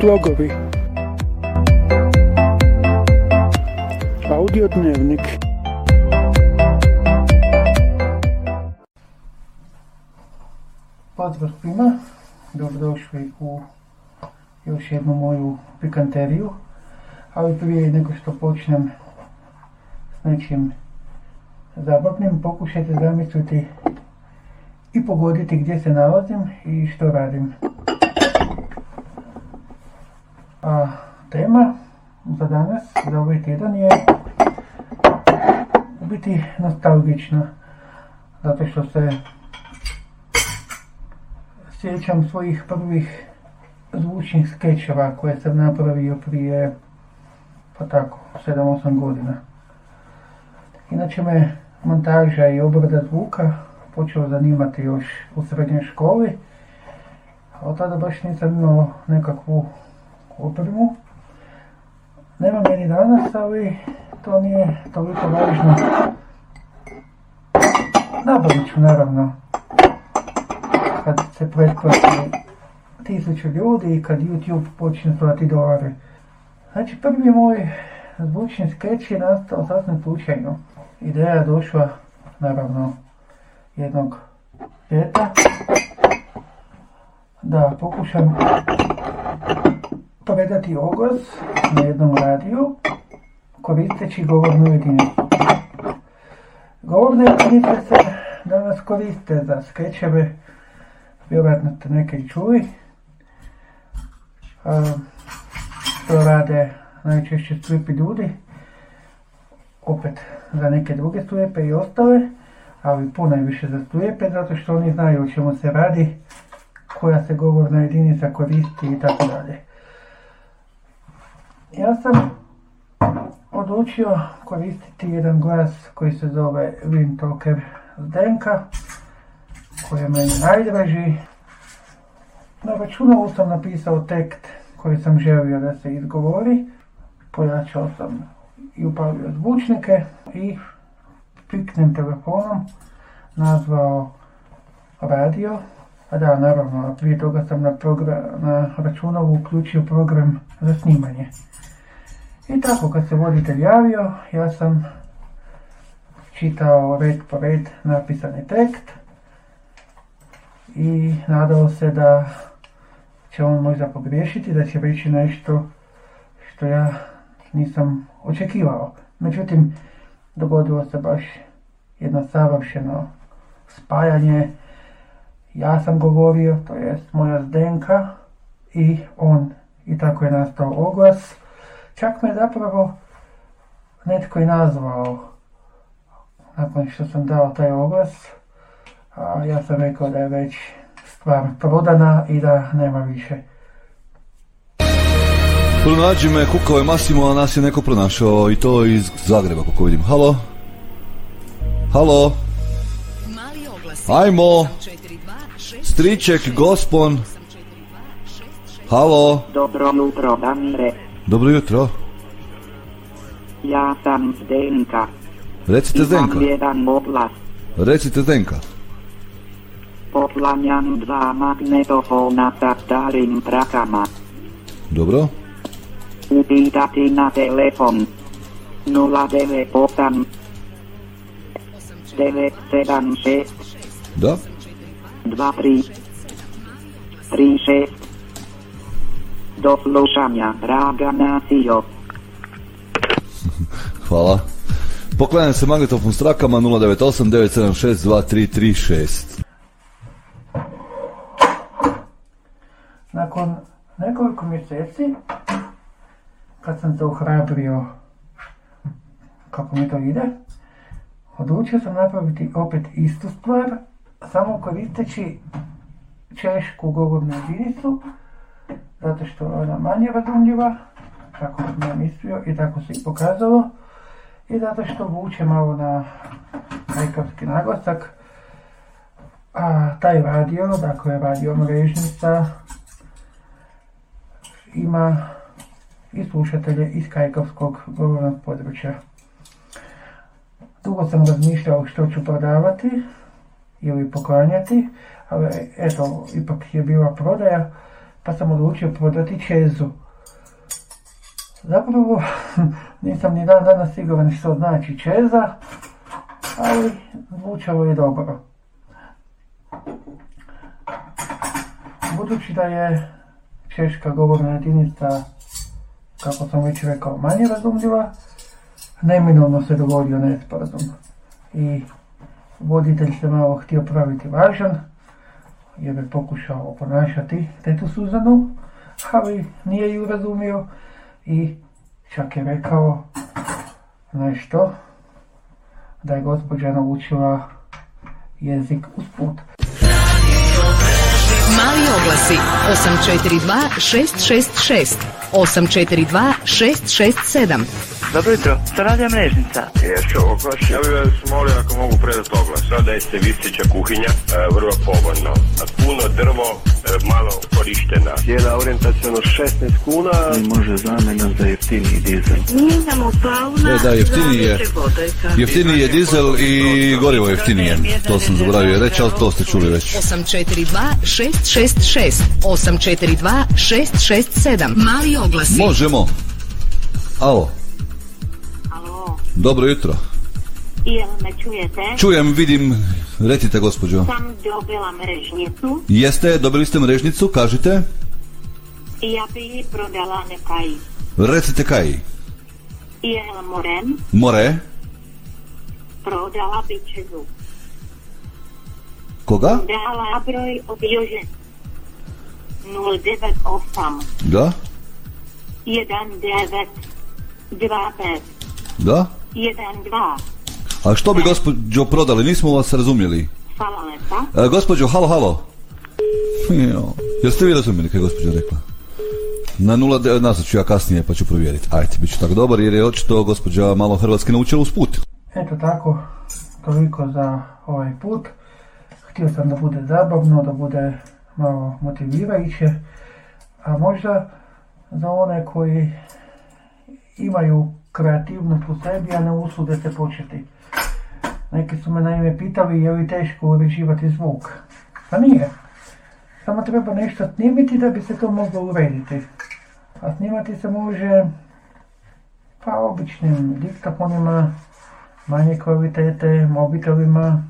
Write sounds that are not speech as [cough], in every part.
Slogovi. Audio dnevnik. Pozdrav svima, dobrodošli u još jednu moju pikanteriju, ali prije nego što počnem s nečim zabavnim, pokušajte zamisliti i pogoditi gdje se nalazim i što radim. A tema za danas, za ovaj tjedan je biti nostalgična, zato što se sjećam svojih prvih zvučnih skečeva koje sam napravio prije, pa tako, 7-8 godina. Inače me montaža i obrada zvuka počeo zanimati još u srednjoj školi, od tada baš nisam imao nekakvu opremu. Nema meni danas, ali to nije toliko važno. Nabavit ću naravno kad se pretplati tisuću ljudi i kad YouTube počne plati dolare. Znači prvi moj zvučni skeč je nastao sasvim slučajno. Ideja je došla naravno jednog ljeta da pokušam predati oglas na jednom radiju koristeći govornu jedinicu. Govorne jedinice se danas koriste za skečeve, vjerojatno ste neke i čuli. To rade najčešće stripi ljudi, opet za neke druge stripe i ostale, ali puno više za stripe zato što oni znaju o čemu se radi, koja se govorna jedinica koristi i tako dalje. Ja sam odlučio koristiti jedan glas koji se zove Windtalker Zdenka, koji je meni najdraži. Na računalu sam napisao tekst koji sam želio da se izgovori. Pojačao sam i upalio zvučnike i piknem telefonom nazvao radio. A da, naravno, prije toga sam na, na računalu uključio program za snimanje. I tako, kad se voditelj javio, ja sam čitao red po red napisani tekst i nadao se da će on možda pogriješiti, da će reći nešto što ja nisam očekivao. Međutim, dogodilo se baš jedno savršeno spajanje. Ja sam govorio, to jest moja zdenka i on. I tako je nastao oglas. Čak me zapravo netko i nazvao nakon što sam dao taj oglas. A ja sam rekao da je već stvar prodana i da nema više. Pronađi me, kukao je Masimo, a nas je neko pronašao i to iz Zagreba, kako vidim. Halo? Halo? Ajmo! Striček, gospon. Halo? Dobro jutro, Damire. Dobro jutro. Ja sam Zdenka. Recite Zdenka. Imam jedan oglas. Recite Zdenka. Poklanjam dva magnetofona sa starim trakama. Dobro. Upitati na telefon. 098 976 Da? 23 36 Do slušanja, draga nacijo. [laughs] Hvala. Poklanjam se magnetofon s trakama 098 976 2336. Nakon nekoliko mjeseci, kad sam se uhrabrio kako mi to ide, odlučio sam napraviti opet istu stvar, samo koristeći češku govornu jedinicu, zato što je ona manje razumljiva, kako sam ja mislio i tako se i pokazalo, i zato što vuče malo na kajkavski naglasak, a taj radio, dakle radio mrežnica, ima i slušatelje iz kajkavskog govornog područja. Dugo sam razmišljao što ću prodavati ili poklanjati, ali eto, ipak je bila prodaja, pa sam odlučio prodati čezu. Zapravo [laughs] nisam ni dan danas siguran što znači čeza, ali zvučalo je dobro. Budući da je češka govorna jedinica, kako sam već rekao, manje razumljiva, neminovno se dogodio nesporazum. I voditelj se malo htio praviti važan, jer je pokušao ponašati tetu Suzanu, ali nije ju razumio i čak je rekao nešto da je gospođa naučila jezik usput. Mali oglasi 842 666 842 667 Dobro jutro, to radi mrežnica. Jesu oglas, ja bih vas molio ako mogu predati oglas. Sada je se viseća kuhinja, e, vrlo pogodno. Puno drvo, e, malo korištena. Cijena orijentacijalno 16 kuna. Može zamjena za jeftiniji dizel. Imamo pravo na E, da, jeftiniji je. Jeftiniji je dizel i gorivo jeftinije. To sam zaboravio reći, ali to ste čuli već. 842 666 842 667 Mali oglasi Možemo. Alo, dobro jutro. jel me čujete? Čujem, vidim, recite gospođo. Sam dobila mrežnicu Jeste, dobili ste mrežnicu, kažite. ja bi prodala nekaj. Recite kaj. Jel moren, More, prodala bi čezu. koga? Dala broj od Jože 098 Da, 1925 da. 12 A što bi gospođo prodali, nismo vas razumjeli. Hvala lepa. E, gospođo, halo, halo. Jo. Jeste vi razumjeli kaj je gospođa rekla? Na nula, nazvat ću ja kasnije pa ću provjeriti. Ajde, bit ću tako dobar jer je očito gospođa malo hrvatski naučila uz put. Eto tako, toliko za ovaj put. Htio sam da bude zabavno, da bude malo motivirajuće, a možda za one koji imaju kreativnost u sebi, a ne usude se početi. Neki su me naime pitali je li teško uređivati zvuk. Pa nije. Samo treba nešto snimiti da bi se to moglo urediti. A snimati se može pa običnim diktafonima, manje kvalitete, mobitelima,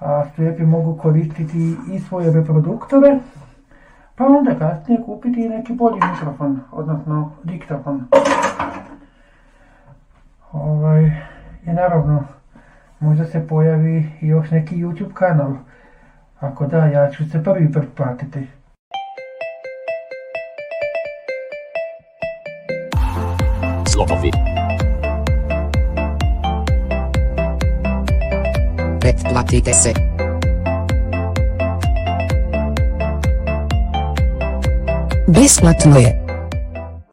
a slijepi mogu koristiti i svoje reproduktore, pa onda kasnije kupiti i neki bolji mikrofon, odnosno diktafon. Ovaj, I naravno, možda se pojavi i još neki YouTube kanal. Ako da, ja ću se prvi pretplatiti. Pretplatite se. Besplatno je.